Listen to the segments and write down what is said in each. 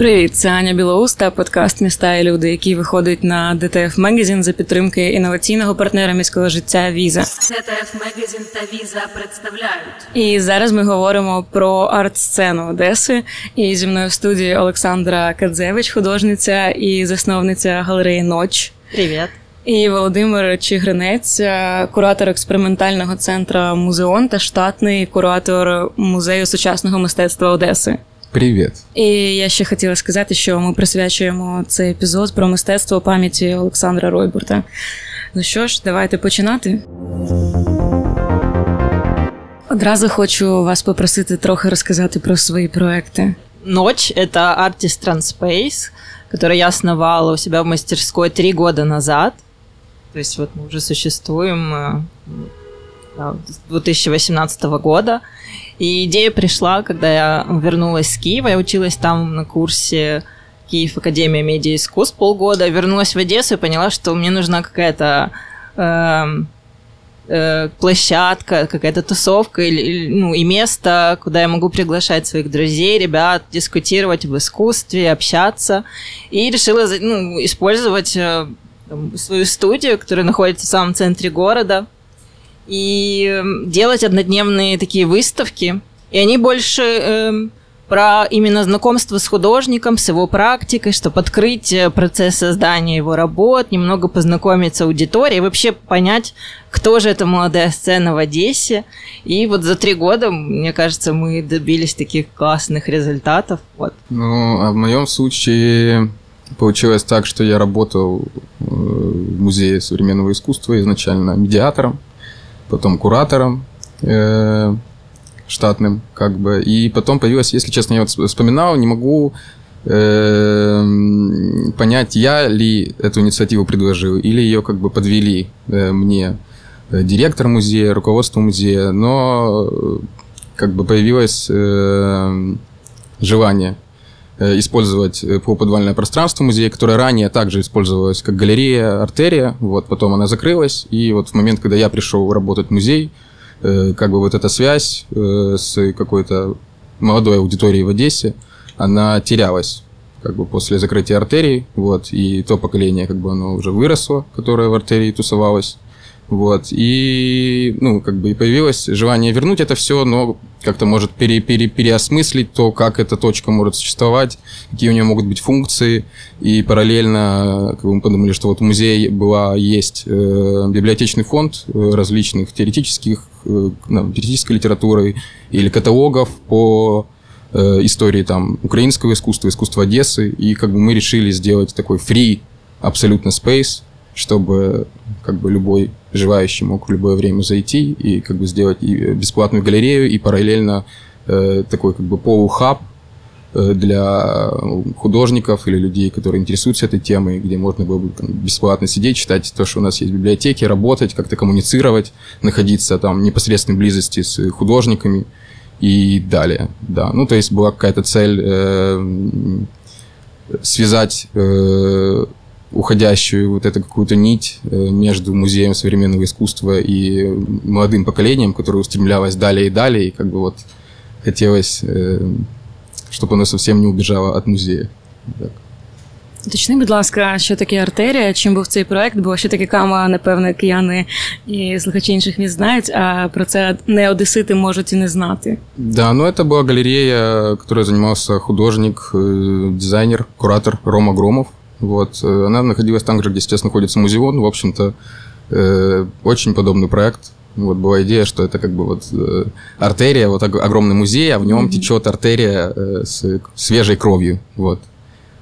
Привіт, це Аня Білоуста, подкаст Міста і люди, який виходить на DTF Magazine за підтримки інноваційного партнера міського життя Visa. DTF Magazine та Віза представляють. І зараз ми говоримо про арт-сцену Одеси. І зі мною в студії Олександра Кадзевич, художниця і засновниця галереї Ноч. Привіт. І Володимир Чигринець, куратор експериментального центру Музеон та штатний куратор музею сучасного мистецтва Одеси. Привіт. І я ще хотіла сказати, що ми присвячуємо цей епізод про мистецтво пам'яті Олександра Ройбурта. Ну що ж, давайте починати. Одразу хочу вас попросити трохи розказати про свої проекти. Ночь — это Artist Transpace, который я основала у себя в мастерской три года назад. То есть вот мы уже существуем э, с 2018 года. И идея пришла, когда я вернулась с Киева. Я училась там на курсе Киев Академия медиа искусств полгода. Вернулась в Одессу и поняла, что мне нужна какая-то э, э, площадка, какая-то тусовка или, ну, и место, куда я могу приглашать своих друзей, ребят, дискутировать в искусстве, общаться. И решила ну, использовать э, свою студию, которая находится в самом центре города – и делать однодневные такие выставки. И они больше э, про именно знакомство с художником, с его практикой, чтобы открыть э, процесс создания его работ, немного познакомиться аудиторией, вообще понять, кто же эта молодая сцена в Одессе. И вот за три года, мне кажется, мы добились таких классных результатов. Вот. Ну, а в моем случае получилось так, что я работал э, в Музее современного искусства изначально медиатором потом куратором э, штатным, как бы. И потом появилась, если честно, я вот вспоминал, не могу э, понять, я ли эту инициативу предложил, или ее как бы подвели э, мне э, директор музея, руководство музея, но э, как бы появилось э, желание использовать э, полуподвальное пространство музея, которое ранее также использовалось как галерея «Артерия», вот, потом она закрылась, и вот в момент, когда я пришел работать в музей, э, как бы вот эта связь с какой-то молодой аудиторией в Одессе, она терялась как бы после закрытия артерий, вот, и то поколение, как бы оно уже выросло, которое в артерии тусовалось, вот. И, ну, как бы и появилось желание вернуть это все, но как-то может пере, пере, переосмыслить то, как эта точка может существовать, какие у нее могут быть функции. И параллельно как бы мы подумали, что вот в музее была, есть э, библиотечный фонд э, различных теоретических, э, ну, теоретической литературы или каталогов по э, истории там украинского искусства, искусства Одессы. И как бы мы решили сделать такой free абсолютно space, чтобы как бы любой желающий мог в любое время зайти и как бы сделать и бесплатную галерею, и параллельно э, такой как бы полухаб э, для художников или людей, которые интересуются этой темой, где можно было бы там, бесплатно сидеть, читать то, что у нас есть в библиотеке, работать, как-то коммуницировать, находиться там в непосредственной близости с художниками и далее. Да, ну то есть была какая-то цель э, связать э, уходящую вот эту какую-то нить э, между музеем современного искусства и молодым поколением, которое устремлялось далее и далее, и как бы вот хотелось, э, чтобы оно совсем не убежало от музея. Так. Уточни, будь ласка, що таке артерія? Чим був цей проект? Бо що таке кама, напевне, кияни і слухачі інших міст знають, а про це не одесити можуть і не знати. Да, ну это была галерея, которой занимался художник, э, дизайнер, куратор Рома Громов. Вот. Э, она находилась там же, где сейчас находится музеон. В общем-то, э, очень подобный проект. Вот была идея, что это как бы вот э, артерия, вот огромный музей, а в нем mm-hmm. течет артерия э, с свежей кровью. Вот.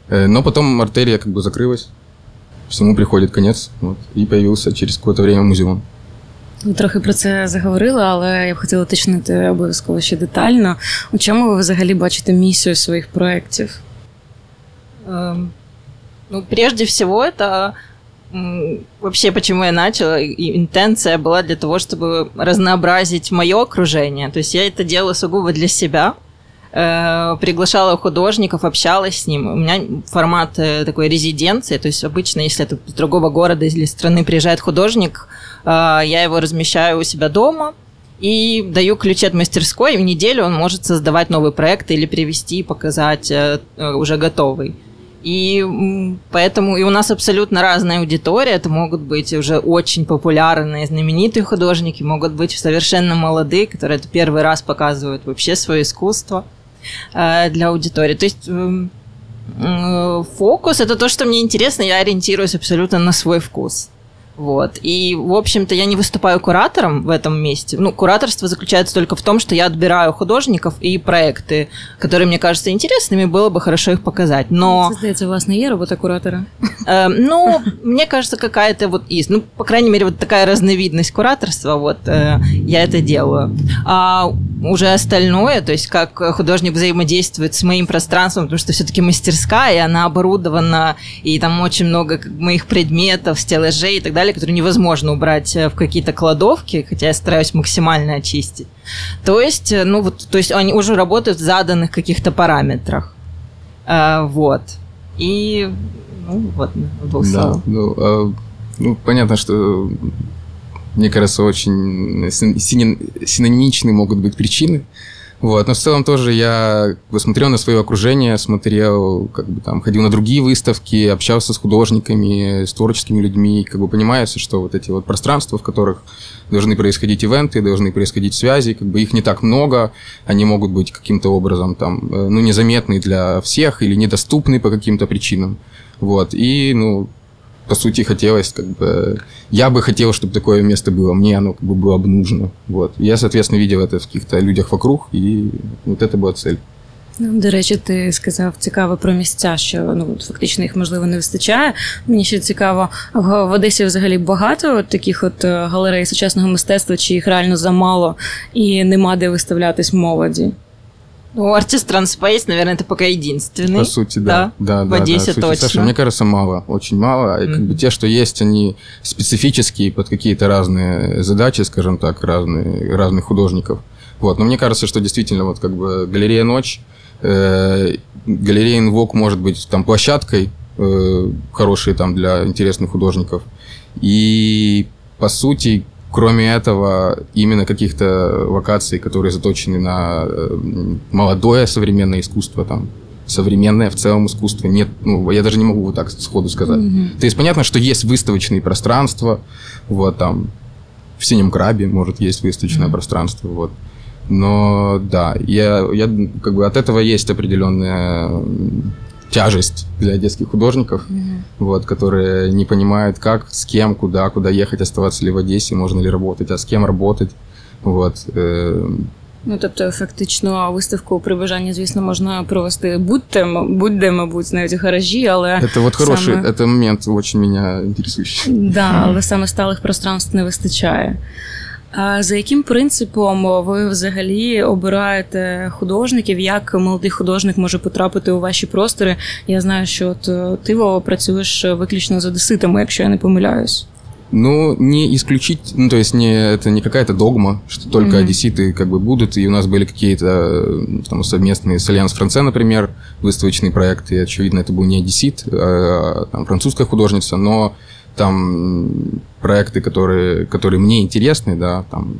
Э, но потом артерия как бы закрылась, всему приходит конец, вот, и появился через какое-то время музеон. Ви трохи про це заговорили, але я б хотіла уточнити обов'язково ще детально. У чому ви взагалі бачите місію своїх проєктів? Um, Ну, прежде всего, это вообще почему я начала, интенция была для того, чтобы разнообразить мое окружение. То есть я это делала сугубо для себя, э, приглашала художников, общалась с ним. У меня формат э, такой резиденции, то есть обычно, если это из другого города или страны приезжает художник, э, я его размещаю у себя дома, и даю ключи от мастерской, и в неделю он может создавать новый проект или привести, показать э, э, уже готовый. И поэтому и у нас абсолютно разная аудитория. Это могут быть уже очень популярные, знаменитые художники, могут быть совершенно молодые, которые это первый раз показывают вообще свое искусство э, для аудитории. То есть эм, э, фокус это то, что мне интересно, я ориентируюсь абсолютно на свой вкус. Вот. И, в общем-то, я не выступаю куратором в этом месте. Ну, кураторство заключается только в том, что я отбираю художников и проекты, которые мне кажутся интересными, было бы хорошо их показать. Но... Власне, є робота куратора. Э, ну, мне кажется, какая-то вот есть. Ну, по крайней мере, вот такая разновидность кураторства, вот э, я это делаю. А уже остальное, то есть как художник взаимодействует с моим пространством, потому что все-таки мастерская, и она оборудована, и там очень много моих предметов, стеллажей и так далее, которые невозможно убрать э, в какие-то кладовки, хотя я стараюсь максимально очистить. То есть, э, ну вот, то есть они уже работают в заданных каких-то параметрах. А, вот. И, ну, вот, двух Да, ну, а, ну, понятно, что мне кажется, очень синон- синонимичны могут быть причины. Вот, но в целом тоже я как смотрел на свое окружение, смотрел, как бы там, ходил на другие выставки, общался с художниками, с творческими людьми, как бы понимается, что вот эти вот пространства, в которых должны происходить ивенты, должны происходить связи, как бы их не так много, они могут быть каким-то образом там, э, ну, незаметны для всех или недоступны по каким-то причинам. Вот, и, ну, по сути, хотелось, как бы... Я бы хотел, чтобы такое место было. Мне оно как бы было бы нужно. Вот. Я, соответственно, видел это в каких-то людях вокруг, и вот это была цель. Ну, до речі, ти сказав цікаво про місця, що ну от фактично їх можливо не вистачає. Мені ще цікаво, в в Одесі взагалі багато от таких от е, галерей сучасного мистецтва, чи їх реально замало і нема де виставлятись молоді. Ну, Artist Transpace, наверное, это пока единственный. По сути, да. Да, да, да, Одессе сути, точно. Саша, мне кажется, мало, очень мало. И как бы те, что есть, они специфические под какие-то разные задачи, скажем так, разные, разных художников. Вот. Но мне кажется, что действительно вот как бы галерея «Ночь», э, галерея «Инвок» может быть там площадкой э, хорошей там для интересных художников. И, по сути, кроме этого, именно каких-то локаций, которые заточены на э, молодое современное искусство, там, современное в целом искусство, нет, ну, я даже не могу вот так сходу сказать. То есть понятно, что есть выставочные пространства, вот там в Синем Крабе, может, есть выставочное пространство, вот. Но да, я, я как бы от этого есть определенная тяжесть для детских художников, вот, которые не понимают, как, с кем, куда, куда ехать, оставаться ли в Одессе, можно ли работать, а с кем работать. Вот. э, Ну тобто, фактично, виставку при бажанні, звісно, можна провести будь-де, м- будь-де, мабуть, навіть у гаражі, але Это вот хороший, саме- это момент очень меня интересующий. Да, але саме сталих пространств не вистачає. А за яким принципом ви взагалі обираєте художників? Як молодий художник може потрапити у ваші простори? Я знаю, що от е, ти Вова, працюєш виключно з одеситами, якщо я не помиляюсь. Ну, не исключить, ну, то есть не, это не какая-то догма, что только Мгм. одесситы как бы будут, и у нас были какие-то э, там совместные с Альянс Франце, например, выставочные проекты, и, очевидно, это был не одессит, а там французская художница, но там проекты, которые, которые мне интересны, да, там,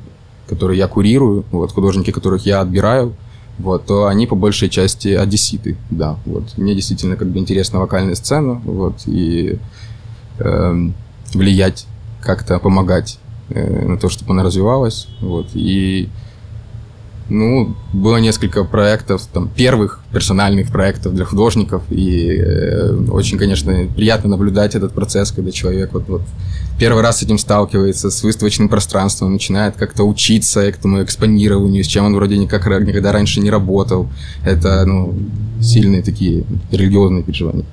которые я курирую, вот, художники, которых я отбираю, вот, то они по большей части одесситы, да, вот. Мне действительно как бы интересна вокальная сцена, вот, и эм, влиять как-то помогать э, на то, чтобы она развивалась. Вот. И ну, было несколько проектов, там, первых персональных проектов для художников, и э, очень, конечно, приятно наблюдать этот процесс, когда человек вот, вот первый раз с этим сталкивается, с выставочным пространством, начинает как-то учиться этому экспонированию, с чем он вроде никак, никогда раньше не работал. Это, ну, сильные такие религиозные переживания.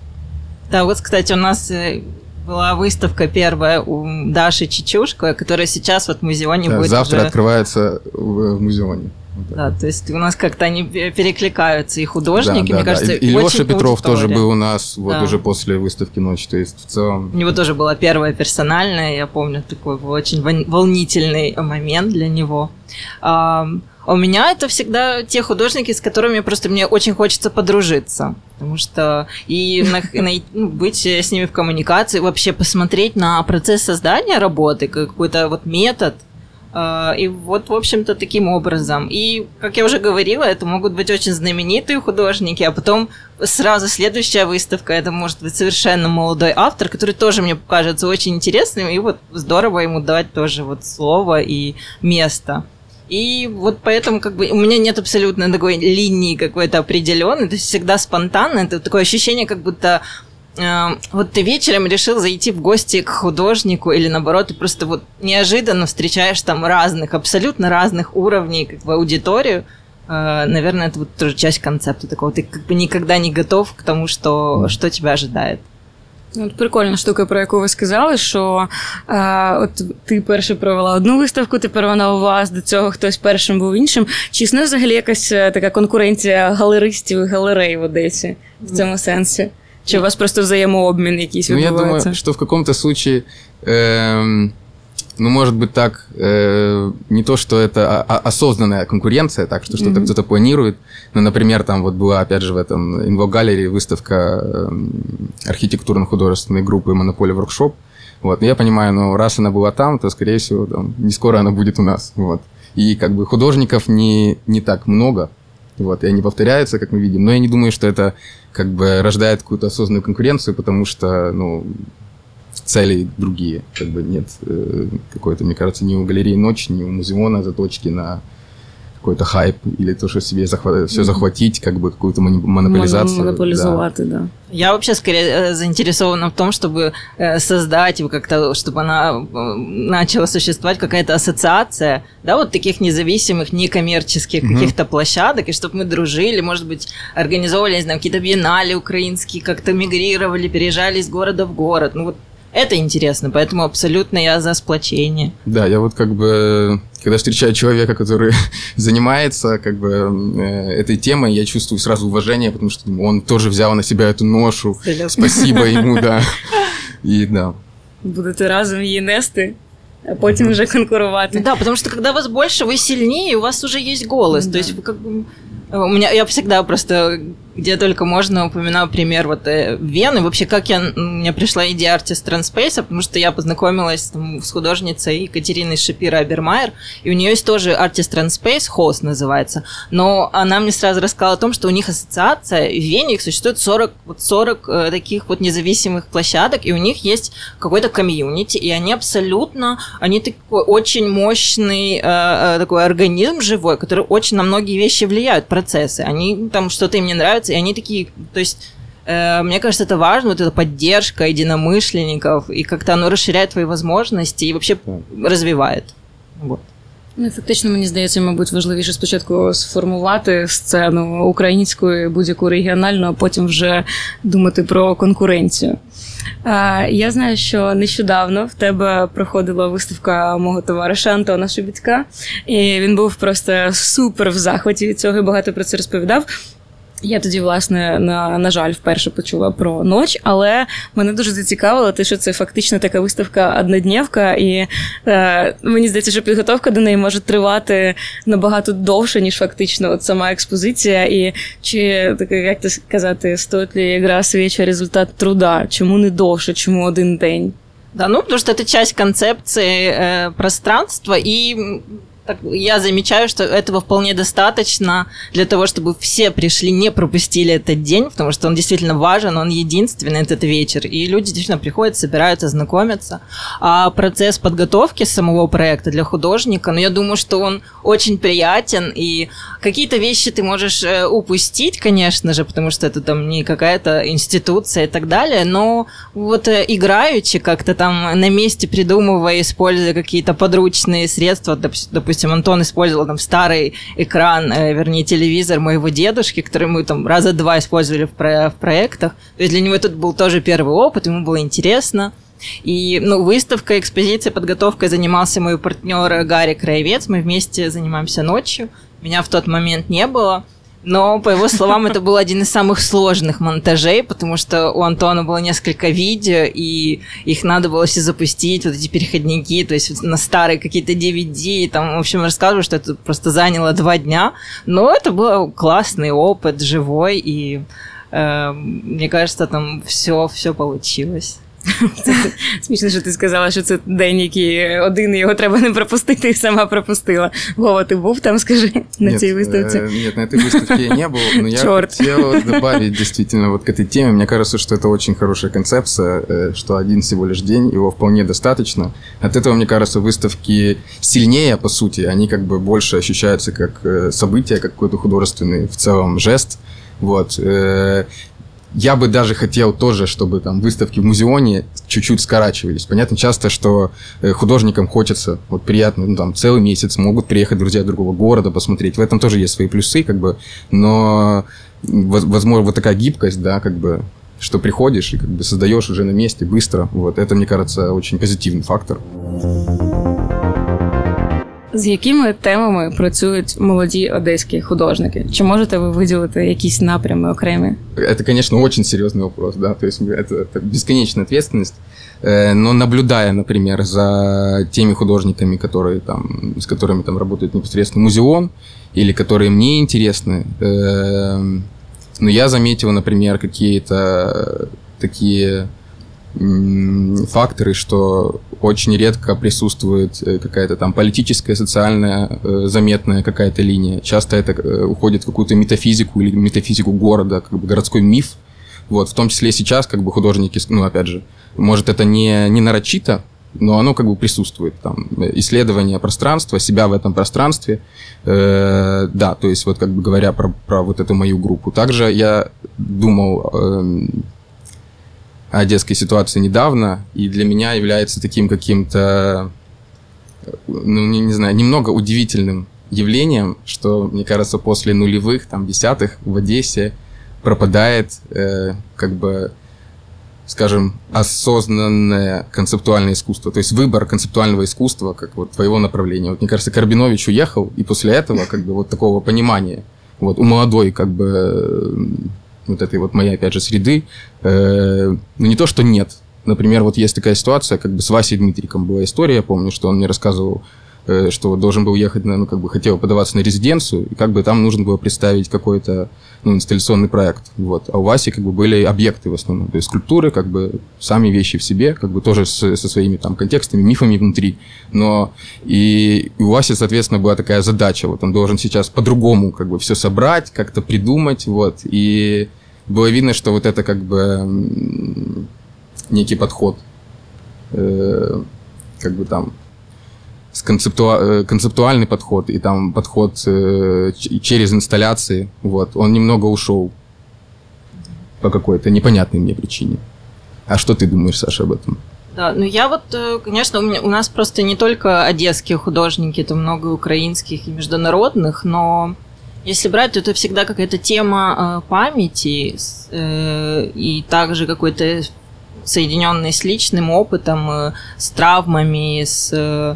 Да, вот, кстати, у нас э, была выставка первая у Даши Чичушко, которая сейчас вот в музеоне Да, будет завтра уже... открывается в, в музеоне. Вот. Да, то есть у нас как-то они пе- перекликаются, и художники, Да, да, мне да. кажется, И, и Леша Петров тоже был у нас вот Да. уже после выставки «Ночь». То есть в целом... У него тоже была первая персональная, я помню, такой был очень волнительный момент для него. А, а у меня это всегда те художники, с которыми просто мне очень хочется подружиться. Потому что и на- на- ну, быть с ними в коммуникации, вообще посмотреть на процесс создания работы, как какой-то вот метод, Э, и вот, в общем-то, таким образом. И, как я уже говорила, это могут быть очень знаменитые художники, а потом сразу следующая выставка, это может быть совершенно молодой автор, который тоже мне кажется очень интересным, и вот здорово ему дать тоже вот слово и место. И вот поэтому как бы у меня нет абсолютно такой линии какой-то определенной, то есть всегда спонтанно, это такое ощущение, как будто э, вот ты вечером решил зайти в гости к художнику или наоборот, ты просто вот неожиданно встречаешь там разных, абсолютно разных уровней как бы аудиторию, э, наверное, это вот тоже часть концепта такого, ты как бы никогда не готов к тому, что, что тебя ожидает. Ну, от прикольна штука, про яку ви сказали, що е, от ти перше провела одну виставку, тепер вона у вас, до цього хтось першим був іншим. Чи існує взагалі якась е, така конкуренція галеристів і галерей в Одесі в цьому сенсі? Чи у вас просто взаємообмін якийсь Ну, я думаю, що в якому-то случае, эм, ну, может быть так, э, не то, что это о- о- осознанная конкуренция, так, что что-то Мгм. кто-то планирует. Ну, например, там вот была, опять же, в этом Инво Галере выставка эм, архитектурно-художественной группы Монополия Воркшоп. Вот, но я понимаю, ну, раз она была там, то, скорее всего, там, не скоро она будет у нас. Вот. И как бы художников не, не так много, вот, и они повторяются, как мы видим. Но я не думаю, что это как бы рождает какую-то осознанную конкуренцию, потому что, ну, цели другие. Как бы нет э, какой-то, мне кажется, ни у галереи «Ночь», ни у музеона заточки на какой-то хайп или то, что себе захва- все захватить, как бы какую-то монополизацию. Мон- Монополізувати, да. Я вообще скорее э, заинтересована в том, чтобы э, создать его как-то, чтобы она э, начала существовать какая-то ассоциация, да, вот таких независимых, некоммерческих Мгм. каких-то площадок, и чтобы мы дружили, может быть, организовывали, не знаю, какие-то биеннале украинские, как-то мигрировали, переезжали из города в город. Ну вот это интересно, поэтому абсолютно я за сплочение. Да, я вот как бы, когда встречаю человека, который занимается как бы э, этой темой, я чувствую сразу уважение, потому что думаю, он тоже взял на себя эту ношу. Спасибо ему, да. И да. Будете разом її нести, а потім вже конкурувати. Да, потому что когда вас больше, вы сильнее, и у вас уже есть голос. Да. То есть вы как бы... У меня, я всегда просто, где только можно, упоминаю пример вот э, Вены. Вообще, как я, у меня пришла идея Artist Transpace, потому что я познакомилась там, с художницей Екатериной Шапира Абермайер, и у нее есть тоже Artist Transpace, хост называется, но она мне сразу рассказала о том, что у них ассоциация, в Вене их существует 40, вот 40 э, таких вот независимых площадок, и у них есть какой-то комьюнити, и они абсолютно, они такой очень мощный э, э, такой организм живой, который очень на многие вещи влияют, процессы. Они там что-то им не нравится, и они такие, то есть э, мне кажется, это важно, вот эта поддержка единомышленников, и как-то оно расширяет твои возможности и вообще развивает. Вот. Ну, фактично, мені здається, мабуть, важливіше спочатку сформувати сцену українську, будь-яку регіональну, а потім вже думати про конкуренцію. Е, Я знаю, що нещодавно в тебе проходила виставка мого товариша Антона Шубіцька, і він був просто супер в захваті від цього і багато про це розповідав. Я тоді, власне, на, на жаль, вперше почула про ноч, але мене дуже зацікавило, те, що це фактично така виставка однодневка, і е, мені здається, що підготовка до неї може тривати набагато довше, ніж фактично от сама експозиція. І чи таке, як це сказати, стоїть ли гра свіча результат труда? Чому не довше, чому один день? Да, ну, потому что это часть концепции э, пространства, м, так, я замечаю, что этого вполне достаточно для того, чтобы все пришли, не пропустили этот день, потому что он действительно важен, он единственный этот вечер, и люди действительно приходят, собираются, знакомятся. А процесс подготовки самого проекта для художника, ну, я думаю, что он очень приятен, и какие-то вещи ты можешь э, упустить, конечно же, потому что это там не какая-то институция и так далее, но вот э, играючи как-то там на месте придумывая, используя какие-то подручные средства, доп- допустим, Антон использовал там старый экран, э, вернее, телевизор моего дедушки, который мы там раза два использовали в, про- в проектах. То есть для него тут был тоже первый опыт, ему было интересно. И, ну, выставка, экспозиция, подготовкой занимался мой партнер Гарри Краевец. Мы вместе занимаемся ночью. Меня в тот момент не было. Но, по его словам, это был один из самых сложных монтажей, потому что у Антона было несколько видео, и их надо было все запустить, вот эти переходники, то есть на старые какие-то DVD, там, в общем, рассказываю, что это просто заняло два дня, но это был классный опыт, живой, и э, мне кажется, там все, все получилось. Це смішно, що ти сказала, що це день, який один, його треба не пропустити, і сама пропустила. Вова, ти був там, скажи, на нет, цій выставке? Э, нет, на этой выставке я не был, но я Чёрт. хотел добавить действительно вот к этой теме. Мне кажется, что это очень хорошая концепция, э, что один всего лишь день, его вполне достаточно. От этого, мне кажется, выставки сильнее, по сути, они как бы больше ощущаются как э, событие, как какой-то художественный в целом жест. Вот. Я бы даже хотел тоже, чтобы там выставки в музеоне чуть-чуть скорачивались. Понятно часто, что э, художникам хочется вот приятно, ну там целый месяц могут приехать друзья другого города посмотреть. В этом тоже есть свои плюсы, как бы, но воз- возможно вот такая гибкость, да, как бы, что приходишь и как бы создаешь уже на месте быстро. Вот это, мне кажется, очень позитивный фактор. З якими темами працюють молоді одеські художники? Чи можете ви виділити якісь напрями окремі? Это, конечно, очень серьезный вопрос, да, то есть это, это бесконечная ответственность. Э, Но наблюдая, например, за теми художниками, которые там, с которыми там работает непосредственно музеон, или которые мне интересны, э, ну, я заметил, например, какие-то такие м, факторы, что очень редко присутствует э, какая-то там политическая, социальная, э, заметная какая-то линия. Часто это э, уходит в какую-то метафизику или метафизику города, как бы городской миф. Вот, в том числе сейчас, как бы художники, ну, опять же, может, это не, не нарочито, но оно как бы присутствует. Там, исследование пространства, себя в этом пространстве. Э, да, то есть вот как бы говоря про, про вот эту мою группу. Также я думал эм, одесской ситуации недавно, и для меня является таким каким-то, ну, не, не знаю, немного удивительным явлением, что, мне кажется, после нулевых, там, десятых в Одессе пропадает, э, как бы, скажем, осознанное концептуальное искусство, то есть выбор концептуального искусства как вот твоего направления. Вот, мне кажется, Карбинович уехал, и после этого как бы вот такого понимания вот у молодой как бы вот этой вот моей, опять же, среды, э, ну не то, что нет. Например, вот есть такая ситуация, как бы с Васей Дмитриком была история, я помню, что он мне рассказывал, что вот должен был ехать, ну, как бы хотел подаваться на резиденцию, и как бы там нужно было представить какой-то ну, инсталляционный проект. Вот. А у Васи как бы были объекты в основном, то есть скульптуры, как бы сами вещи в себе, как бы тоже с- со своими там контекстами, мифами внутри. Но и, и у Васи, соответственно, была такая задача, вот он должен сейчас по-другому как бы все собрать, как-то придумать, вот. И было видно, что вот это как бы некий подход, э, как бы там с концептуа- э, концептуальный подход и там подход э, через инсталляции, вот, он немного ушел по какой-то непонятной мне причине. А что ты думаешь, Саша, об этом? Да, ну я вот, э, конечно, у, меня, у нас просто не только одесские художники, это много украинских и международных, но если брать, то это всегда какая-то тема э, памяти э, и также какой-то соединенный с личным опытом, э, с травмами, с э,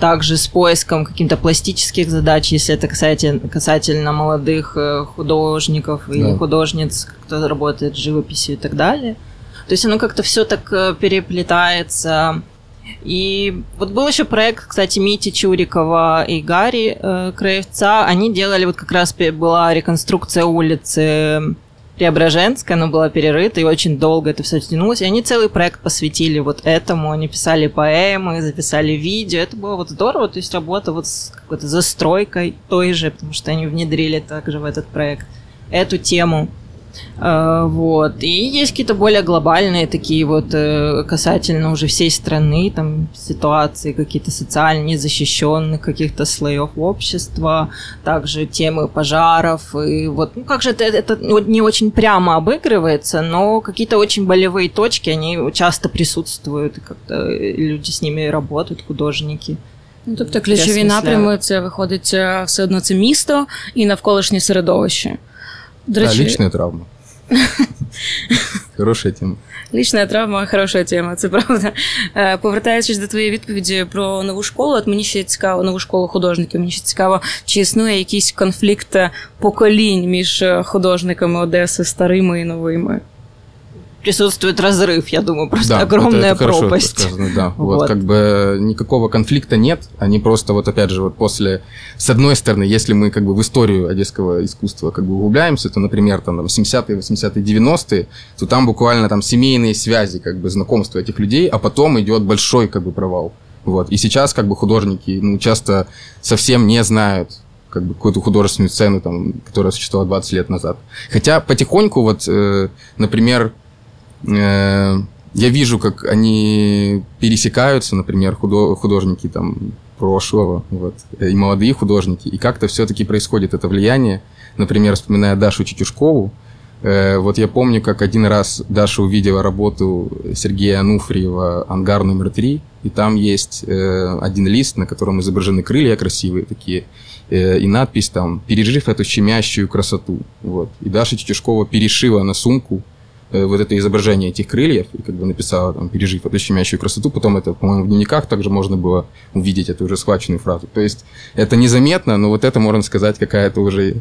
также с поиском каких-то пластических задач, если это касательно, касательно молодых э, художников или Да. художниц, кто работает с живописью и так далее. То есть оно как-то все так э, переплетается. И вот был еще проект, кстати, Мити Чурикова и Гарри э, Краевца. Они делали, вот как раз была реконструкция улицы Преображенская, она была перерыта, и очень долго это все тянулось. И они целый проект посвятили вот этому. Они писали поэмы, записали видео. Это было вот здорово. То есть работа вот с какой-то застройкой той же, потому что они внедрили также в этот проект эту тему. Э, Вот. И есть какие-то более глобальные такие вот э, касательно уже всей страны, там ситуации какие-то социально незащищенных каких-то слоев общества, также темы пожаров. И вот, ну как же это, это ну, не очень прямо обыгрывается, но какие-то очень болевые точки, они часто присутствуют, и как-то э, люди с ними работают, художники. Ну, тобто ключові Осмисляють. напрями це виходить е, все одно це місто і навколишнє середовище. До Да, лічна травма. Хороша тема. Лічна травма хороша тема, це правда. Е, Повертаючись до твоєї відповіді про нову школу, от мені ще цікаво, нову школу художників. Мені ще цікаво, чи існує якийсь конфлікт поколінь між е, художниками Одеси старими і новими. Присутствует разрыв, я думаю, просто Да, огромная это- это хорошо пропасть. сказано, да. Вот. Вот. как бы никакого конфликта нет. Они просто вот опять же вот после, с одной стороны, если мы как бы в историю одесского искусства как бы углубляемся, то, например, там 70-е, 80-е, 90-е, то там буквально там семейные связи, как бы знакомства этих людей, а потом идет большой как бы провал. Вот. И сейчас как бы художники ну, часто совсем не знают как бы какую-то художественную сцену, там, которая существовала 20 лет назад. Хотя потихоньку, вот, э, например, я вижу, как они пересекаются, например, худо- художники там прошлого, вот, и молодые художники, и как-то все-таки происходит это влияние. Например, вспоминая Дашу Чичушкову, э, вот я помню, как один раз Даша увидела работу Сергея Ануфриева «Ангар номер три», и там есть э, один лист, на котором изображены крылья красивые такие, э, и надпись там «Пережив эту щемящую красоту». Вот. И Даша Чичушкова перешила на сумку э, вот это изображение этих крыльев и как бы написала там «Пережив эту щемящую красоту». Потом это, по-моему, в дневниках также можно было увидеть эту уже схваченную фразу. То есть это незаметно, но вот это, можно сказать, какая-то уже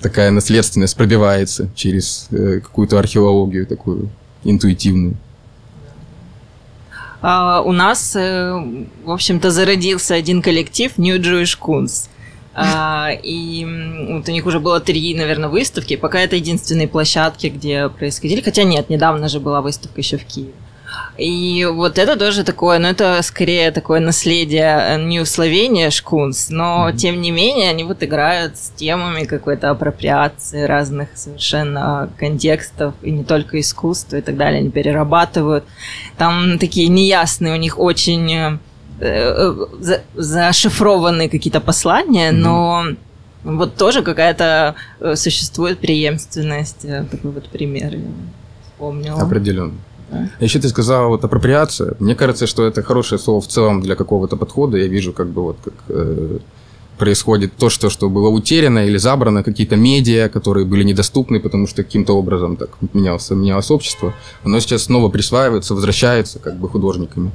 такая наследственность пробивается через э, какую-то археологию такую интуитивную. А, у нас, э, в общем-то, зародился один коллектив New Jewish Kunst. А, и вот у них уже было три, наверное, выставки. Пока это единственные площадки, где происходили. Хотя нет, недавно же была выставка еще в Киеве. И вот это тоже такое, ну это скорее такое наследие э, New Словения Шкунс, но тем не менее они вот играют с темами какой-то апроприации разных совершенно контекстов и не только искусства и так далее, они перерабатывают. Там такие неясные у них очень э, за- зашифрованные какие-то послания, Мгм. но вот тоже какая-то э, существует преемственность. э, Такой вот пример я вспомнила. Определенно. Да. Еще ты сказала вот апроприация. Мне кажется, что это хорошее слово в целом для какого-то подхода. Я вижу, как бы вот как э, происходит то, что, что было утеряно или забрано, какие-то медиа, которые были недоступны, потому что каким-то образом так менялось, менялось общество. Оно сейчас снова присваивается, возвращается как бы художниками.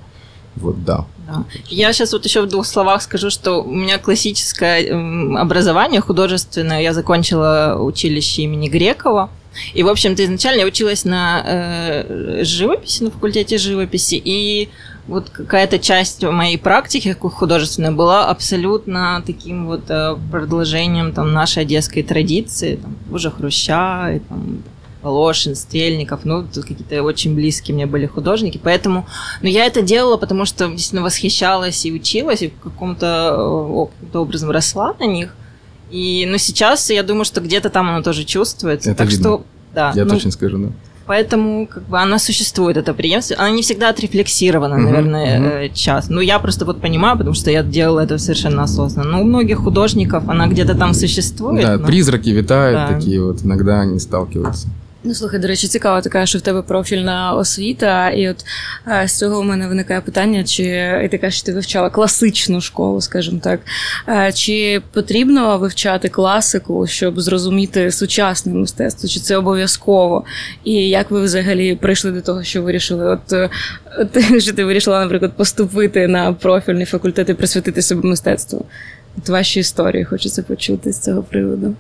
Вот, да. Да. Я сейчас вот еще в двух словах скажу, что у меня классическое образование художественное. Я закончила училище имени Грекова. И, в общем-то, изначально я училась на э, живописи, на факультете живописи. И вот какая-то часть моей практики художественной была абсолютно таким вот э, продолжением там, нашей одесской традиции. Там, уже Хруща, и, там, Волошин, Стрельников, ну, тут какие-то очень близкие мне были художники, поэтому, но я это делала, потому что действительно восхищалась и училась, и каким-то образом росла на них, и, ну, сейчас я думаю, что где-то там оно тоже чувствуется, Это так видно. что, да, Я ну, точно скажу, да. Поэтому как бы она существует, эта преемственность. Она не всегда отрефлексирована, Мгм, наверное, э, час. Ну, я просто вот понимаю, потому что я делала это совершенно осознанно. Но у многих художников она где-то там существует. Да, но- призраки витают Да. такие вот, иногда они сталкиваются. Ну, слухай, до речі, цікаво, кажеш, що в тебе профільна освіта, і от е, з цього у мене виникає питання, чи і ти кажеш, що ти вивчала класичну школу, скажімо так. Е, Чи потрібно вивчати класику, щоб зрозуміти сучасне мистецтво? Чи це обов'язково? І як ви взагалі прийшли до того, що вирішили? От е, ти, що ти вирішила, наприклад, поступити на профільний факультет і присвятити себе мистецтву? От ваші історії хочеться почути з цього приводу.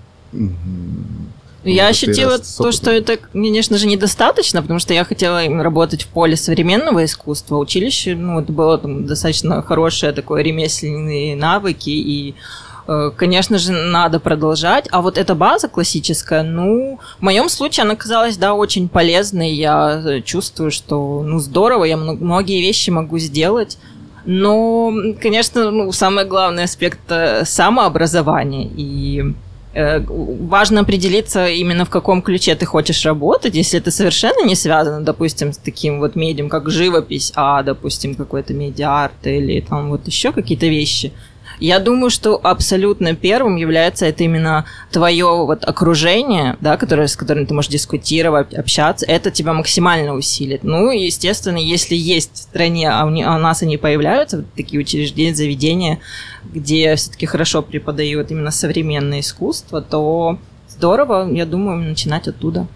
Ну, Я ощутила то, что это, конечно же, недостаточно, потому что я хотела именно работать в поле современного искусства. Училище, ну, это было там достаточно хорошее такое ремесленные навыки, и, э, конечно же, надо продолжать. А вот эта база классическая, ну, в моем случае она казалась, да, очень полезной. Я э, чувствую, что, ну, здорово, я мно- многие вещи могу сделать. Но, конечно, ну, самый главный аспект э, самообразования. И важно определиться именно в каком ключе ты хочешь работать. Если это совершенно не связано, допустим, с таким вот медиум, как живопись, а, допустим, какой-то медиа-арт или там вот еще какие-то вещи, я думаю, что абсолютно первым является это именно твое вот окружение, да, которое, с которым ты можешь дискутировать, общаться. Это тебя максимально усилит. Ну, естественно, если есть в стране, а а у нас они появляются, вот такие учреждения, заведения, где все-таки хорошо преподают именно современное искусство, то здорово, я думаю, начинать оттуда.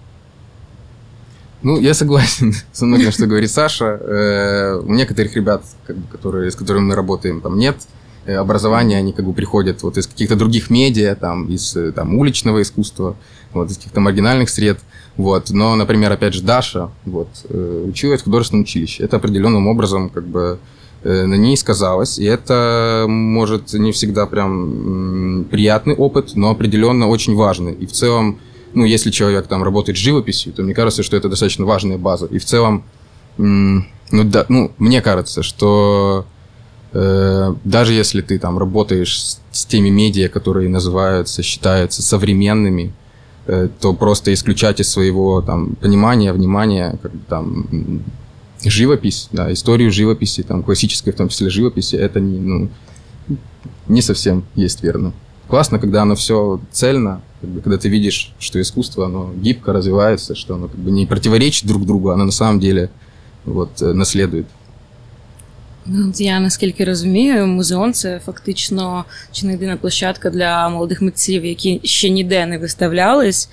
Ну, я согласен со многим, что говорит Саша. Э, У некоторых ребят, которые, с которыми мы работаем, там нет образования, они как бы приходят вот из каких-то других медиа, там, из э, там, уличного искусства, вот, из каких-то маргинальных сред. Вот. Но, например, опять же, Даша вот, э, училась в художественном училище. Это определенным образом как бы э, на ней сказалось. И это, может, не всегда прям приятный опыт, но определенно очень важный. И в целом, ну, если человек там работает с живописью, то мне кажется, что это достаточно важная база. И в целом, ну, да, ну мне кажется, что э, даже если ты там работаешь с, с теми медиа, которые называются, считаются современными, э, то просто исключать из своего там понимания, внимания, как бы, там живопись, да, историю живописи, там классической в том числе живописи, это не, ну, не совсем есть верно. Классно, когда оно все цельно, как бы, когда ты видишь, что искусство, оно гибко развивается, что оно как бы не противоречит друг другу, оно на самом деле вот. Ну, от Я наскільки розумію, музеон це фактично чи не єдина площадка для молодих митців, які ще ніде не виставлялись.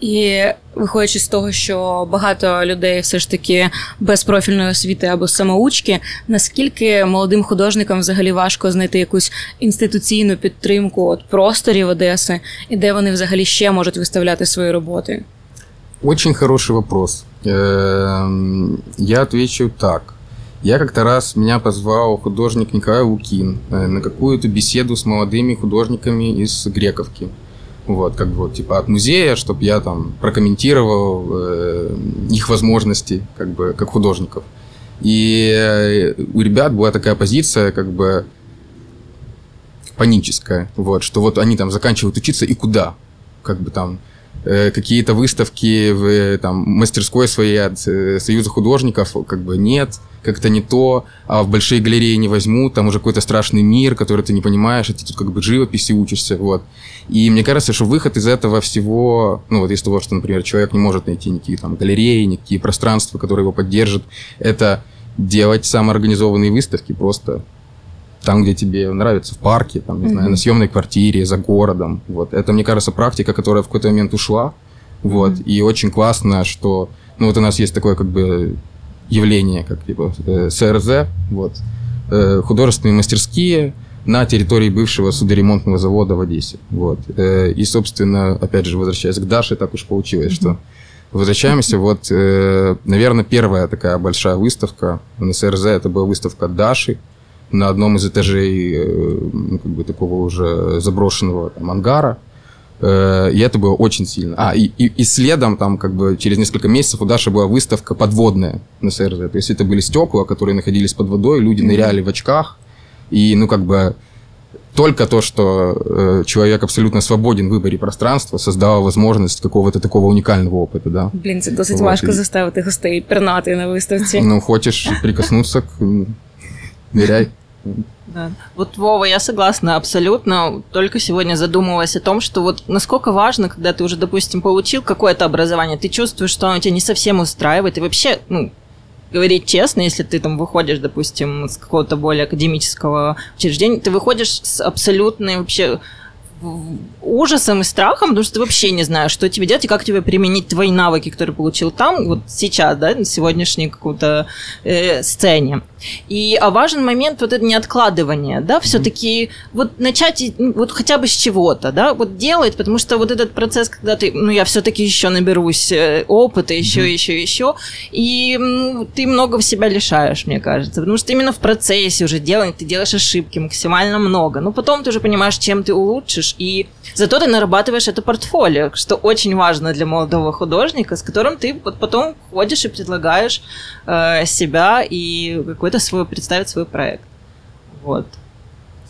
І виходячи з того, що багато людей все ж таки без профільної освіти або самоучки, наскільки молодим художникам взагалі важко знайти якусь інституційну підтримку от просторів Одеси, і де вони взагалі ще можуть виставляти свої роботи? Очень хороший вопрос. Я отвечу так. Я как-то раз меня позвал художник Николай Лукин э, на какую-то беседу с молодыми художниками из Грековки. Вот, как бы вот, типа от музея, чтобы я там прокомментировал э, их возможности, как бы, как художников. И э, у ребят была такая позиция, как бы, паническая, вот, что вот они там заканчивают учиться и куда? Как бы там какие-то выставки в э, там, мастерской своей от э, Союза художников, как бы нет, как-то не то, а в большие галереи не возьмут, там уже какой-то страшный мир, который ты не понимаешь, и ты тут как бы живописи учишься, вот. И мне кажется, что выход из этого всего, ну вот из того, что, например, человек не может найти никакие там галереи, никакие пространства, которые его поддержат, это делать самоорганизованные выставки просто там, где тебе нравится, в парке, там, не знаю, Мгм. на съемной квартире, за городом. Вот. Это, мне кажется, практика, которая в какой-то момент ушла. Вот. И очень классно, что... Ну, вот у нас есть такое, как бы, явление, как, типа, э, СРЗ, вот. Э, художественные мастерские на территории бывшего судоремонтного завода в Одессе. Вот. Э, и, собственно, опять же, возвращаясь к Даше, так уж получилось, что Возвращаемся, вот, э, наверное, первая такая большая выставка на СРЗ, это была выставка Даши на одном из этажей, э, ну, как бы такого уже заброшенного там, ангара. Э, И это было очень сильно. А, и, и, и следом, там, как бы через несколько месяцев у Даши была выставка подводная на СРЗ. То есть это были стекла, которые находились под водой, люди ныряли в очках. И, ну, как бы, только то, что э, человек абсолютно свободен в выборе пространства, создало возможность какого-то такого уникального опыта, да. Блін, це досить Вот, важко і- заставити гостей пірнати на виставці. Ну, хочешь прикоснуться к... да. Вот, Вова, я согласна абсолютно. Только сегодня задумалась о том, что вот насколько важно, когда ты уже, допустим, получил какое-то образование, ты чувствуешь, что оно тебя не совсем устраивает, и вообще, ну, говорить честно, если ты там выходишь, допустим, с какого-то более академического учреждения, ты выходишь с абсолютной вообще ужасом и страхом, потому что ты вообще не знаешь, что тебе делать и как тебе применить твои навыки, которые получил там, вот сейчас, да, на сегодняшней какой-то э, сцене. И а важен момент вот это не откладывание, да, все-таки вот начать вот хотя бы с чего-то, да, вот делать, потому что вот этот процесс, когда ты, ну я все-таки еще наберусь э, опыта, еще, еще, еще, и ты много в себя лишаешь, мне кажется, потому что именно в процессе уже делания ты делаешь ошибки максимально много, но потом ты уже понимаешь, чем ты улучшишь, и зато ты нарабатываешь это портфолио, что очень важно для молодого художника, с которым ты вот потом ходишь и предлагаешь э, себя и какой-то свой представить свой проект. Вот.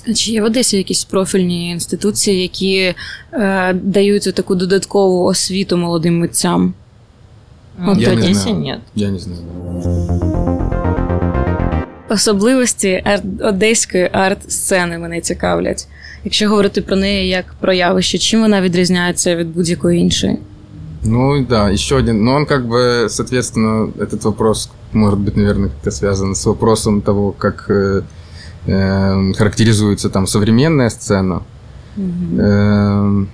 А Чи є в Одесі якісь профільні інституції, які е, дають таку додаткову освіту молодим митцям? Вот Я в не Одессе знаю. нет. Я не знаю. Особливості арт- одеської арт-сцени мене цікавлять. Якщо говорити про неї як про явище, чим вона відрізняється від будь-якої іншої? Ну да, еще один. Но он как бы, соответственно, этот вопрос может быть, наверное, как-то связан с вопросом того, как э, э, характеризуется там современная сцена. Эм,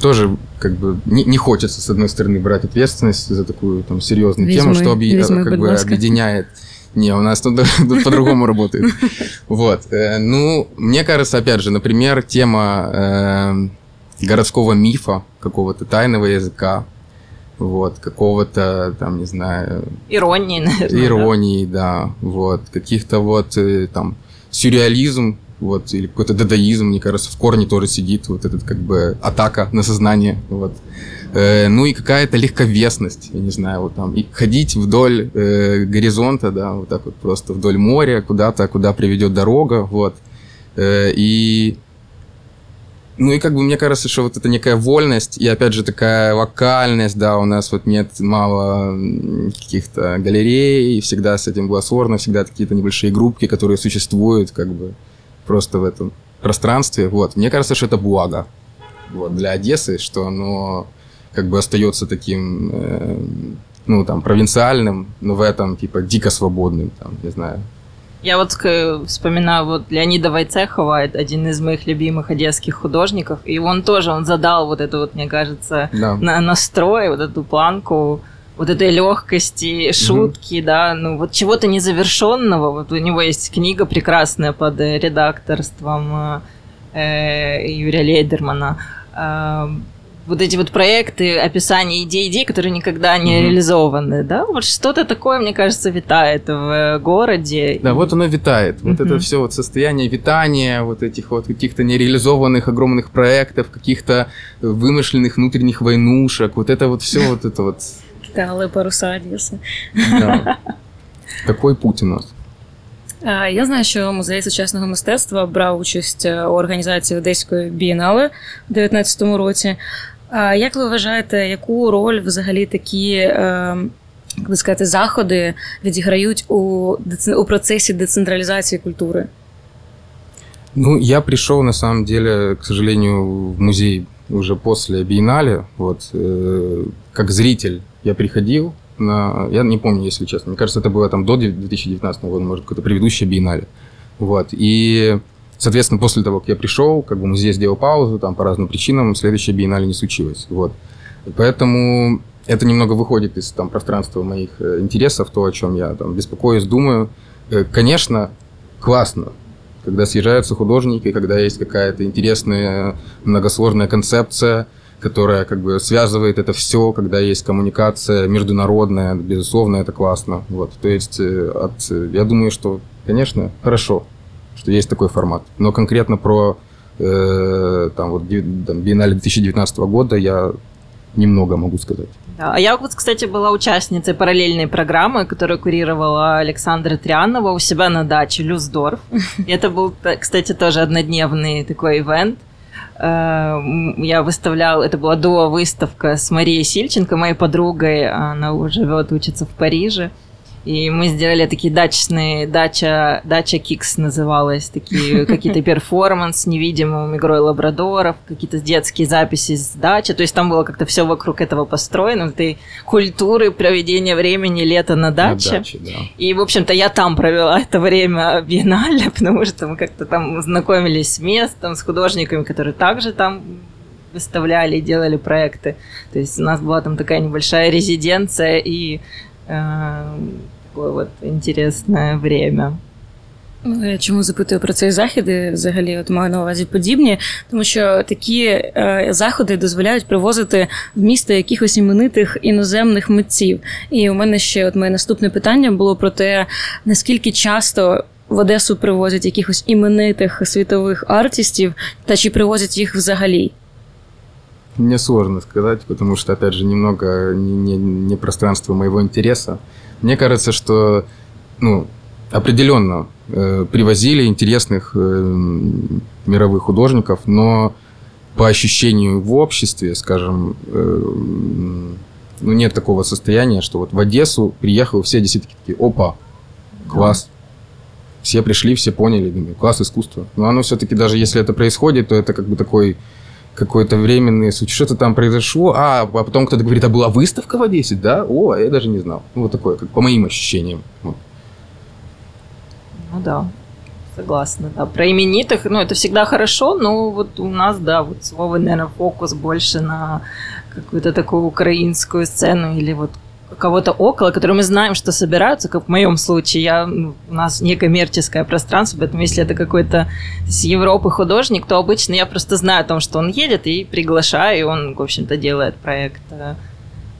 тоже как бы не, не хочется, с одной стороны, брать ответственность за такую там серьезную Візьми, тему, что объ- візьми, как будь бы ласка. объединяет не, у нас тут, по-другому работает. Вот. э, Ну, мне кажется, опять же, например, тема э, городского мифа, какого-то тайного языка, вот, какого-то, там, не знаю, Иронии, наверное. да? иронии, да, вот, каких-то вот, э, там, сюрреализм, вот, или какой-то дадаизм, мне кажется, в корне тоже сидит, вот этот, как бы, атака на сознание, вот. Э, ну и какая-то легковесность, я не знаю, вот там, и ходить вдоль э, горизонта, да, вот так вот просто вдоль моря, куда-то, куда приведет дорога, вот. Э, и ну и как бы мне кажется, что вот это некая вольность и опять же такая вокальность, да, у нас вот нет мало каких-то галерей, всегда с этим было сложно, всегда какие-то небольшие группки, которые существуют как бы просто в этом пространстве, вот. Мне кажется, что это благо вот, для Одессы, что оно как бы остается таким, э, ну там, провинциальным, но в этом типа дико свободным, там, не знаю, Я вот вспоминаю вот Леонида Вайцехова, это один из моих любимых одесских художников, и он тоже, он задал вот это вот, мне кажется, да. на настрой, вот эту планку вот этой легкости, шутки, да, ну вот чего-то незавершенного. Вот у него есть книга прекрасная под э, редакторством э, Юрия Лейдермана. Э, вот эти вот проекты, описание идей, идей, которые никогда не Мгм. реализованы, да, вот что-то такое, мне кажется, витает в э, городе. Да, вот оно витает. Вот Мгм. это все вот состояние витания, вот этих вот каких-то нереализованных огромных проектов, каких-то вымышленных внутренних войнушек, вот это вот все, вот это вот. Кидали паруса Одеси. да. Такой путь у нас. Я знаю, що музей сучасного мистецтва брав участь е, у організації Одеської бієнале у 2019 році. Як ви вважаєте, яку роль взагалі такі е, як би сказати, заходи відіграють у, у процесі децентралізації культури? Ну, я пришел, на самом деле, к сожалению, в музей уже после биеннале, вот, э, как зритель я приходил на... Я не помню, если честно. Мне кажется, это было там до 2019 года, может, какое-то предыдущее биеннале. Вот, и, соответственно, после того, как я пришел, как бы музей сделал паузу, там, по разным причинам, следующее биеннале не случилось, вот. Поэтому это немного выходит из там, пространства моих э, интересов, то, о чем я там беспокоюсь, думаю. Э, Конечно, классно, когда съезжаются художники, когда есть какая-то интересная многосложная концепция, которая как бы связывает это все, когда есть коммуникация международная, безусловно, это классно. Вот, то есть, э, от, э, я думаю, что, конечно, хорошо, что есть такой формат. Но конкретно про э, там вот там, биеннале 2019 года я немного могу сказать. А я вот, кстати, была участницей параллельной программы, которую курировала Александра Трианова у себя на даче Люсдорф. Это был, т- кстати, тоже однодневный такой ивент. Э, м, Я выставляла, это была дуо-выставка с Марией Сильченко, моей подругой, она живет, учится в Париже. И мы сделали такие дачные, дача, дача Кикс называлась, такие какие-то перформанс с невидимым игрой лабрадоров, какие-то детские записи с дачи. То есть там было как-то все вокруг этого построено, этой культуры проведения времени лета на На даче. даче, да. И, в общем-то, я там провела это время биеннале, потому что мы как-то там знакомились с местом, с художниками, которые также там выставляли делали проекты. То есть у нас была там такая небольшая резиденция и э, такое вот интересное время. Ну, Я чому запитую про цей захід і взагалі от маю на увазі подібні, тому що такі е, заходи дозволяють привозити в місто якихось іменитих іноземних митців. І у мене ще от моє наступне питання було про те, наскільки часто в Одесу привозять якихось іменитих світових артистів, та чи привозять їх взагалі. Мне сложно сказать, потому что, опять же, немного не, не, не пространство моего интереса. Мне кажется, что, ну, определенно э, привозили интересных э, мировых художников, но по ощущению в обществе, скажем, э, ну, нет такого состояния, что вот в Одессу приехал, все действительно такие, опа, класс. Все пришли, все поняли, думаю, класс искусства. Но оно все-таки, даже если это происходит, то это как бы такой какой-то временный случай, что-то там произошло, а, а потом кто-то говорит, а была выставка в Одессе, да? О, а я даже не знал. Ну, вот такое, как по моим ощущениям. Ну да, согласна, да. Про именитых, ну, это всегда хорошо, но вот у нас, да, вот слово, наверное, фокус больше на какую-то такую украинскую сцену или вот кого-то около, которые мы знаем, что собираются, как в моем случае, я, ну, у нас некоммерческое пространство, поэтому если это какой-то с Европы художник, то обычно я просто знаю о том, что он едет, и приглашаю, и он, в общем-то, делает проект э,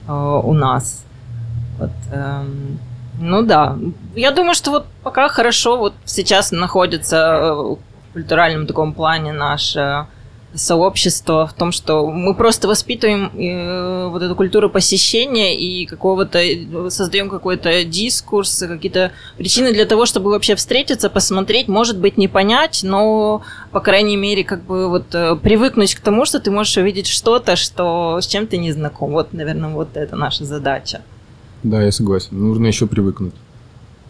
у нас. Вот, эм, ну да, я думаю, что вот пока хорошо вот сейчас находится э, в культуральном таком плане наше сообщество в том, что мы просто воспитываем э, вот эту культуру посещения и какого-то создаем какой-то дискурс, какие-то причины для того, чтобы вообще встретиться, посмотреть, может быть не понять, но по крайней мере как бы вот э, привыкнуть к тому, что ты можешь увидеть что-то, что с чем ты не знаком. Вот, наверное, вот это наша задача. Да, я согласен. Нужно еще привыкнуть.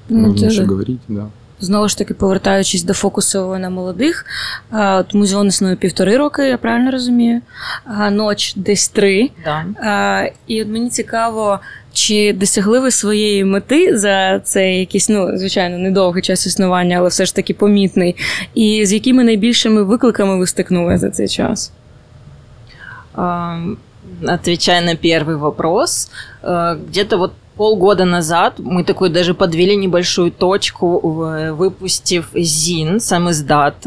Ну, Нужно еще говорить, да. Знову ж таки, повертаючись до фокусу на молодих, от музеон існує півтори роки, я правильно розумію. Ноч десь три. Да. І от мені цікаво, чи досягли ви своєї мети за цей якийсь, ну, звичайно, недовгий час існування, але все ж таки помітний. І з якими найбільшими викликами ви стикнули за цей час? Отвечая на первый вопрос, где-то вот полгода назад мы такой даже подвели небольшую точку, выпустив ЗИН, сам издат,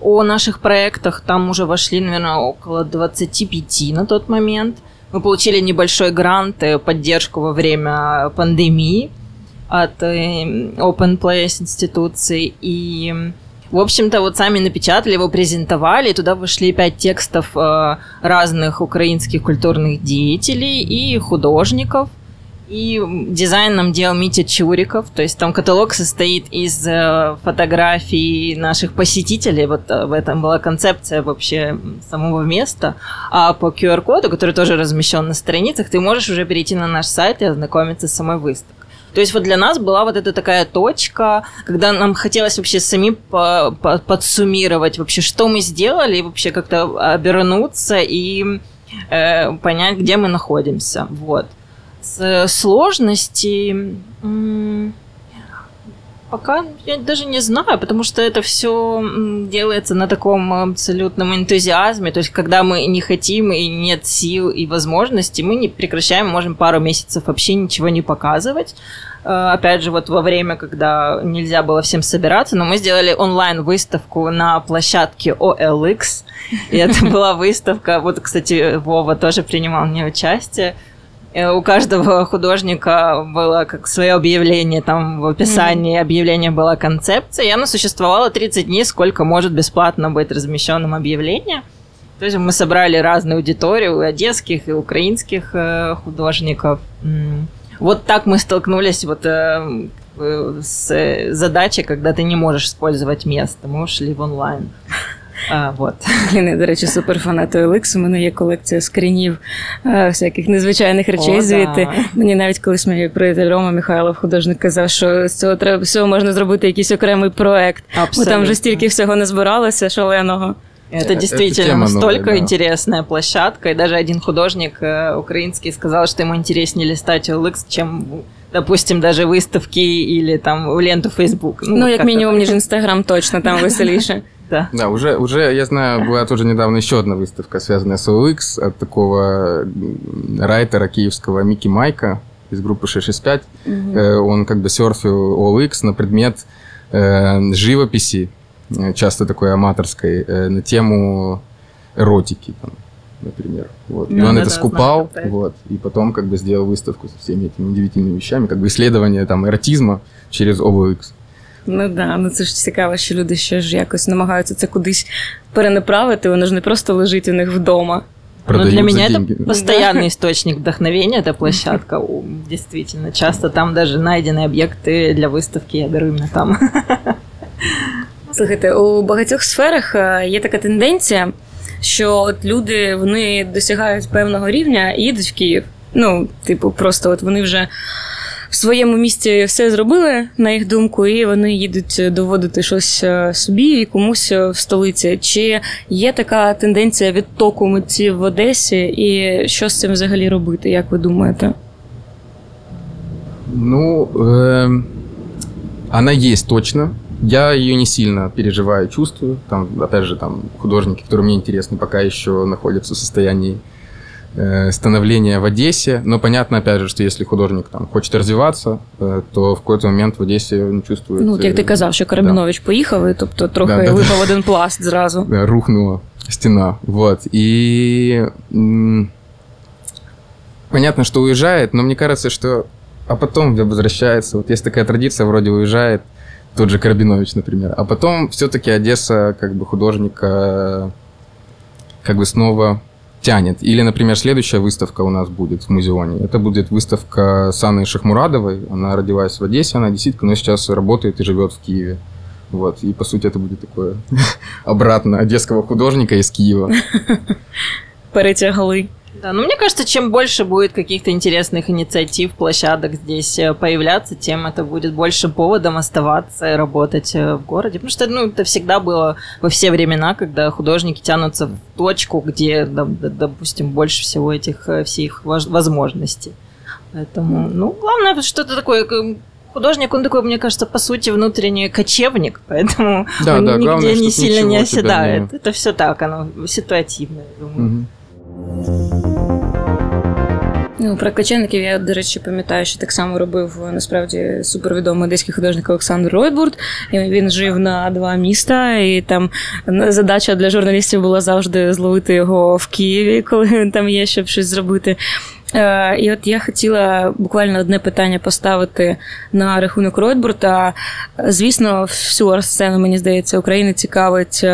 о наших проектах. Там уже вошли, наверное, около 25 на тот момент. Мы получили небольшой грант, поддержку во время пандемии от э, Open Place институции. И, в общем-то, вот сами напечатали его, презентовали. Туда вышли пять текстов э, разных украинских культурных деятелей и художников. И дизайн нам делал Митя Чуриков. То есть там каталог состоит из э, фотографий наших посетителей. Вот э, в этом была концепция вообще самого места. А по QR-коду, который тоже размещен на страницах, ты можешь уже перейти на наш сайт и ознакомиться с самой выставкой. То есть вот для нас была вот эта такая точка, когда нам хотелось вообще самим по по подсуммировать вообще, что мы сделали, и вообще как-то обернуться и э, понять, где мы находимся. Вот сложности пока я даже не знаю, потому что это все делается на таком абсолютном энтузиазме. То есть, когда мы не хотим и нет сил и возможностей, мы не прекращаем, можем пару месяцев вообще ничего не показывать. Э, опять же, вот во время, когда нельзя было всем собираться, но мы сделали онлайн-выставку на площадке OLX. И это была выставка, вот, кстати, Вова тоже принимал в ней участие. Э, у каждого художника было как свое объявление, там в описании mm-hmm. объявления была концепция, и она существовала 30 дней, сколько может бесплатно быть размещенным объявление. То есть мы собрали разные аудитории, у одесских и украинских э, художников. Вот так мы столкнулись вот э, с задачей, когда ты не можешь использовать место. Мы ушли в онлайн. А, вот. Блін, я, до речі, суперфанат OLX. У мене є колекція скринів а, всяких незвичайних речей О, звідти. Да. Мені навіть колись мій приятель Рома Михайлов, художник, казав, що з цього треба всього можна зробити якийсь окремий проект. Абсолютно. Бо там вже стільки всього не збиралося, шаленого. Это действительно это настолько новая, да. интересная площадка, и даже один художник э, украинский сказал, что ему интереснее листать OLX, чем, допустим, даже выставки или там ленту Facebook. Ну, ну як мінімум, ніж Инстаграм точно там веселіше. Да. Да, уже, уже, я знаю, была тоже недавно еще одна выставка, связанная с OLX, от такого райтера киевского Мики Майка из группы 665. Угу. Он как бы серфил OLX на предмет э, живописи, э, часто такой аматорской, э, на тему эротики, там, например. Вот. Ну, и он да, это да, скупал, знаю, вот, и потом как бы сделал выставку со всеми этими удивительными вещами, как бы исследование там эротизма через OLX. Ну да, ну це ж цікаво, що люди ще ж якось намагаються це кудись перенаправити, воно ж не просто лежить у них вдома. Ну, для меня это постоянный источник вдохновения, эта площадка. Действительно, часто там даже найдены объекты для выставки, я беру именно там. Слухайте, у багатьох сферах є така тенденція, що от люди вони досягають певного рівня і їдуть в Київ. Ну, типу, просто от вони вже в своєму місті все зробили, на їх думку, і вони їдуть доводити щось е, собі і комусь е, в столиці. Чи є така тенденція відтоку митців в Одесі, і що з цим взагалі робити, як ви думаєте? Ну, э, она есть точно. Я ее не сильно переживаю, чувствую. Там, опять же, там художники, которые мне интересны, пока еще находятся в состоянии э, становления в Одессе. Но понятно, опять же, что если художник там хочет развиваться, э, то в какой-то момент в Одесі він чувствує. Ну, от як ти казав, що Карабінович поїхав, і тобто трохи Да, да, випав один пласт зразу. Да, рухнула стена. Вот. И м, понятно, что уезжает, но мне кажется, что... А потом возвращается. Вот есть такая традиция, вроде уезжает тот же Карабинович, например. А потом все-таки Одесса, как бы художника, как бы снова тянет. Или, например, следующая выставка у нас будет в музеоне. Это будет выставка с Анной Шахмурадовой. Она родилась в Одессе, она действительно, но сейчас работает и живет в Киеве. Вот, и по сути это будет такое обратно одесского художника из Киева. Перетягли. Да, ну мне кажется, чем больше будет каких-то интересных инициатив, площадок здесь э, появляться, тем это будет больше поводом оставаться и работать э, в городе. Потому что, ну, это всегда было во все времена, когда художники тянутся в точку, где, допустим, больше всего этих э, всех возможностей. Поэтому, ну, главное, что-то такое, художник, он такой, мне кажется, по сути, внутренний кочевник, поэтому Да, он да, нигде главное, не сильно не оседает. не- Это все так, оно ситуативно, я думаю. Мгм. Ну, про кочевників я, до речі, пам'ятаю, що так само робив насправді супервідомий одеський художник Олександр Ройтбурд. Він жив на два міста, і там задача для журналістів була завжди зловити його в Києві, коли він там є, щоб щось зробити. Е, І от я хотіла буквально одне питання поставити на рахунок Ройтбурта. Звісно, всю арт-сцену, мені здається, України цікавить.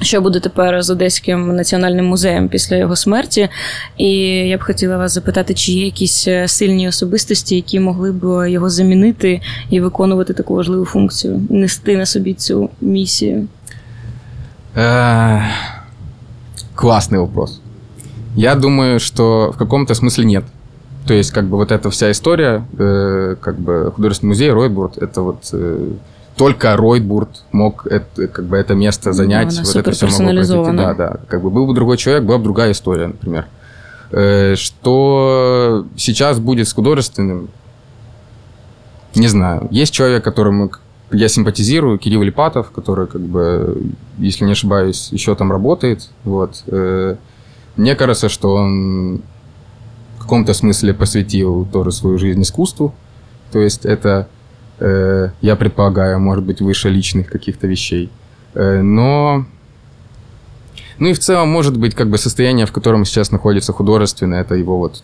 е, Що буде тепер з Одеським національним музеєм після його смерті? І я б хотіла вас запитати, чи є якісь е, сильні особистості, які могли б його замінити і виконувати таку важливу функцію, нести на собі цю місію? Э, Классный вопрос. Я думаю, что в каком-то смысле нет. То есть, как бы вот эта вся история, э, как бы художественный музей Ройтбург, это вот э, только Ройтбург мог это, как бы это место занять, она вот это все могло произойти. Да, да. Как бы был бы другой человек, была бы другая история, например. Э, Что сейчас будет с художественным, не знаю. Есть человек, которому я симпатизирую, Кирилл Липатов, который, как бы, если не ошибаюсь, еще там работает. Вот. Э, Мне кажется, что он в каком-то смысле посвятил тоже свою жизнь искусству. То есть это, э, я предполагаю, может быть, выше личных каких-то вещей. Э, Но ну и в целом, может быть, как бы состояние, в котором сейчас находится художественное, это его вот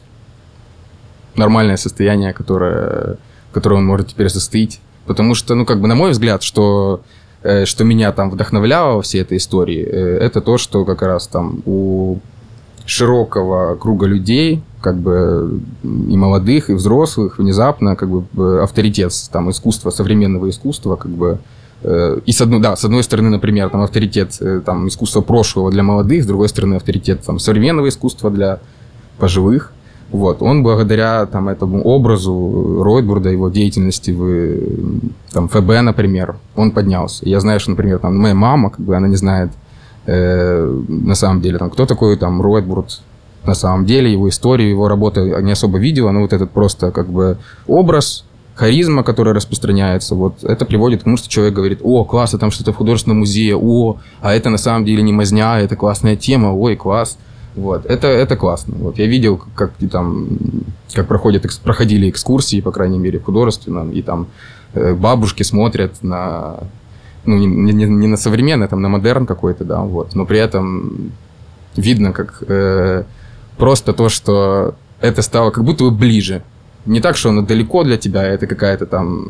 нормальное состояние, которое, которое он может теперь застыть. Потому что, ну, как бы, на мой взгляд, что, э, что меня там вдохновляло во всей этой истории, это то, что как раз там у широкого круга людей, как бы и молодых, и взрослых, внезапно как бы э, авторитет там искусства, современного искусства, как бы э, и с одной, да, с одной стороны, например, там авторитет э, там искусства прошлого для молодых, с другой стороны авторитет там современного искусства для пожилых. Вот, он благодаря там этому образу Ройтбурда, его деятельности в там, ФБ, например, он поднялся. Я знаю, что, например, там моя мама, как бы она не знает э, на самом деле, там, кто такой там Ройтбурд на самом деле, его историю, его работы не особо видела, но вот этот просто как бы образ, харизма, которая распространяется, вот это приводит к тому, что человек говорит, о, классно, там что-то в художественном музее, о, а это на самом деле не мазня, это классная тема, ой, класс. Вот, это, это классно. Вот, я видел, как и там, как проходят, проходили экскурсии, по крайней мере, художественном, и там э, бабушки смотрят на, ну, не, не- не на современный, там, на модерн какой-то, да, вот, но при этом видно, как э, просто то, что это стало как будто бы ближе. Не так, что оно далеко для тебя, это какая-то там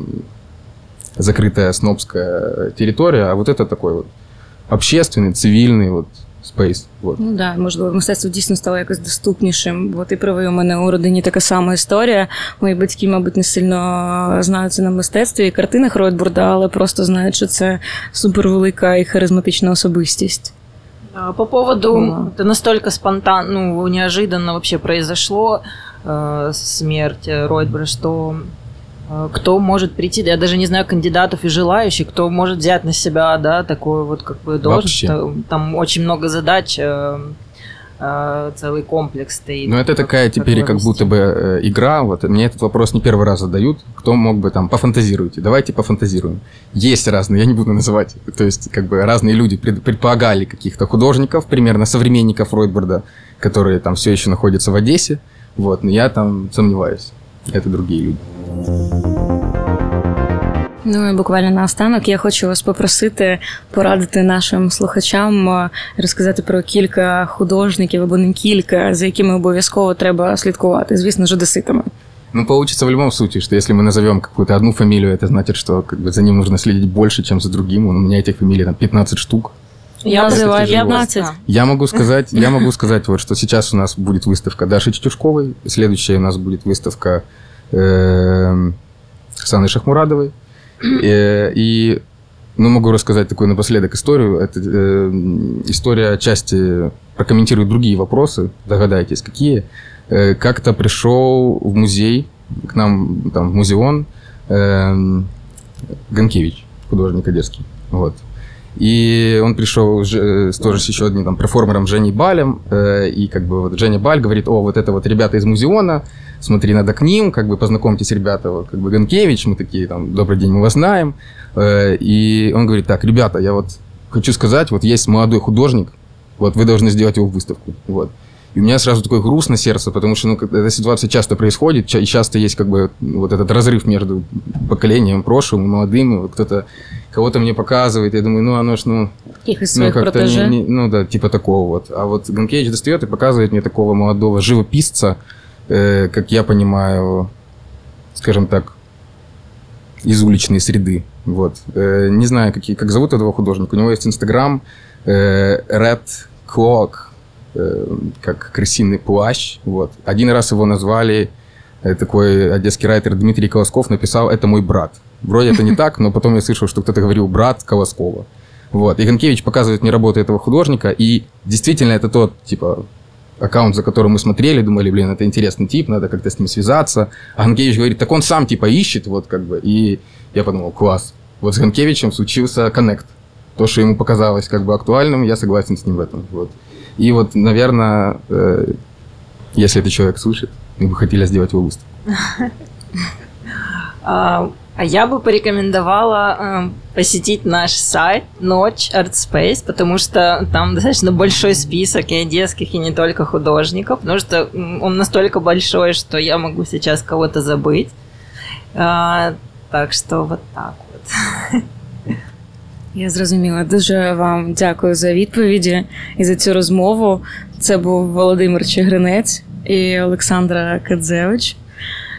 закрытая снобская территория, а вот это такой вот общественный, цивильный вот спейс. Вот. Ну да, можливо, мистецтво дійсно стало якось доступнішим, бо ти правий, у мене у родині така сама історія. Мої батьки, мабуть, не сильно знаються на мистецтві і картинах Ройтбурда, але просто знають, що це супервелика і харизматична особистість. А, По поводу, Ага. это настолько спонтанно, ну, неожиданно вообще произошло э, смерть э, Ройтбера, что э, кто может прийти, я даже не знаю кандидатов и желающих, кто может взять на себя, да, такую вот как бы должность. Там, там очень много задач, э, э, целый комплекс стоит. Но Ну, это такая теперь как вывести. будто бы э, игра. Вот мне этот вопрос не первый раз задают. Кто мог бы там пофантазируйте? Давайте пофантазируем. Есть разные, я не буду называть. То есть как бы разные люди пред- предполагали каких-то художников, примерно современников Ройтбурда, которые там все еще находятся в Одессе, вот, но я там сомневаюсь Это другие люди. Ну і буквально наостанок я хочу вас попросити порадити нашим слухачам е, розказати про кілька художників або не кілька, за якими обов'язково треба слідкувати, звісно ж, одеситами. Ну, получится в любом случае, что если мы назовем какую-то одну фамилию, это значит, что как бы, за ним нужно следить больше, чем за другим. У меня этих фамилий там 15 штук. я тяжело. 15. Я могу сказать, я могу сказать вот, что сейчас у нас будет выставка Даши Чечушковой, следующая у нас будет выставка э, Саны Шахмурадовой. Э, И, ну, могу рассказать такую напоследок историю. Это э, история отчасти прокомментирует другие вопросы, догадайтесь, какие. Э, Как-то пришел в музей, к нам там в музеон, э, Ганкевич, художник одесский. Вот. И он пришел же, э, с тоже с еще одним там перформером Женей Балем, э, и как бы вот Женя Баль говорит, о, вот это вот ребята из Музеона, смотри, надо к ним, как бы познакомьтесь, ребята, вот как бы Ганкевич, мы такие там, добрый день, мы вас знаем. Э, И он говорит, так, ребята, я вот хочу сказать, вот есть молодой художник, вот вы должны сделать его выставку, вот. И у меня сразу такое груз на сердце, потому что ну, эта ситуация часто происходит, и часто есть как бы вот этот разрыв между поколением прошлым и молодым, и вот кто-то кого-то мне показывает, я думаю, ну оно ж, ну, Якихось ну, своїх как-то не- не- ну да, типа такого вот. А вот Ганкевич достает и показывает мне такого молодого живописца, э, как я понимаю, скажем так, из уличной среды. Вот. Э, не знаю, какие, как зовут этого художника. У него есть Инстаграм э, Red Cloak, э, как крысиный плащ. Вот. Один раз его назвали э, такой одесский райтер Дмитрий Колосков написал «Это мой брат». Вроде это не так, но потом я слышал, что кто-то говорил «брат Колоскова». Вот. И показывает мне работу этого художника, и действительно это тот, типа, аккаунт, за которым мы смотрели, думали, блин, это интересный тип, надо как-то с ним связаться. А Ганкевич говорит, так он сам, типа, ищет, вот, как бы, и я подумал, класс. Вот с Ганкевичем случился коннект. То, что ему показалось, как бы, актуальным, я согласен с ним в этом, вот. И вот, наверное, э, если этот человек слышит, мы бы хотели сделать его выставку. А, я бы порекомендовала э, посетить наш сайт Ночь Art Space, потому что там достаточно большой список и одесских, и не только художников, потому что он настолько большой, что я могу сейчас кого-то забыть. А, так что вот так вот. Я зрозуміла. Дуже вам дякую за відповіді і за цю розмову. Це був Володимир Чигринець і Олександра Кадзевич.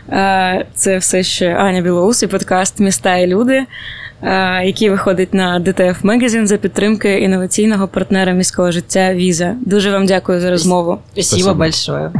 Е, Це все ще Аня Білоус і подкаст Міста і люди, е, який виходить на DTF Magazine за підтримки інноваційного партнера міського життя Віза. Дуже вам дякую за розмову. Спасибо Спасибо. большое.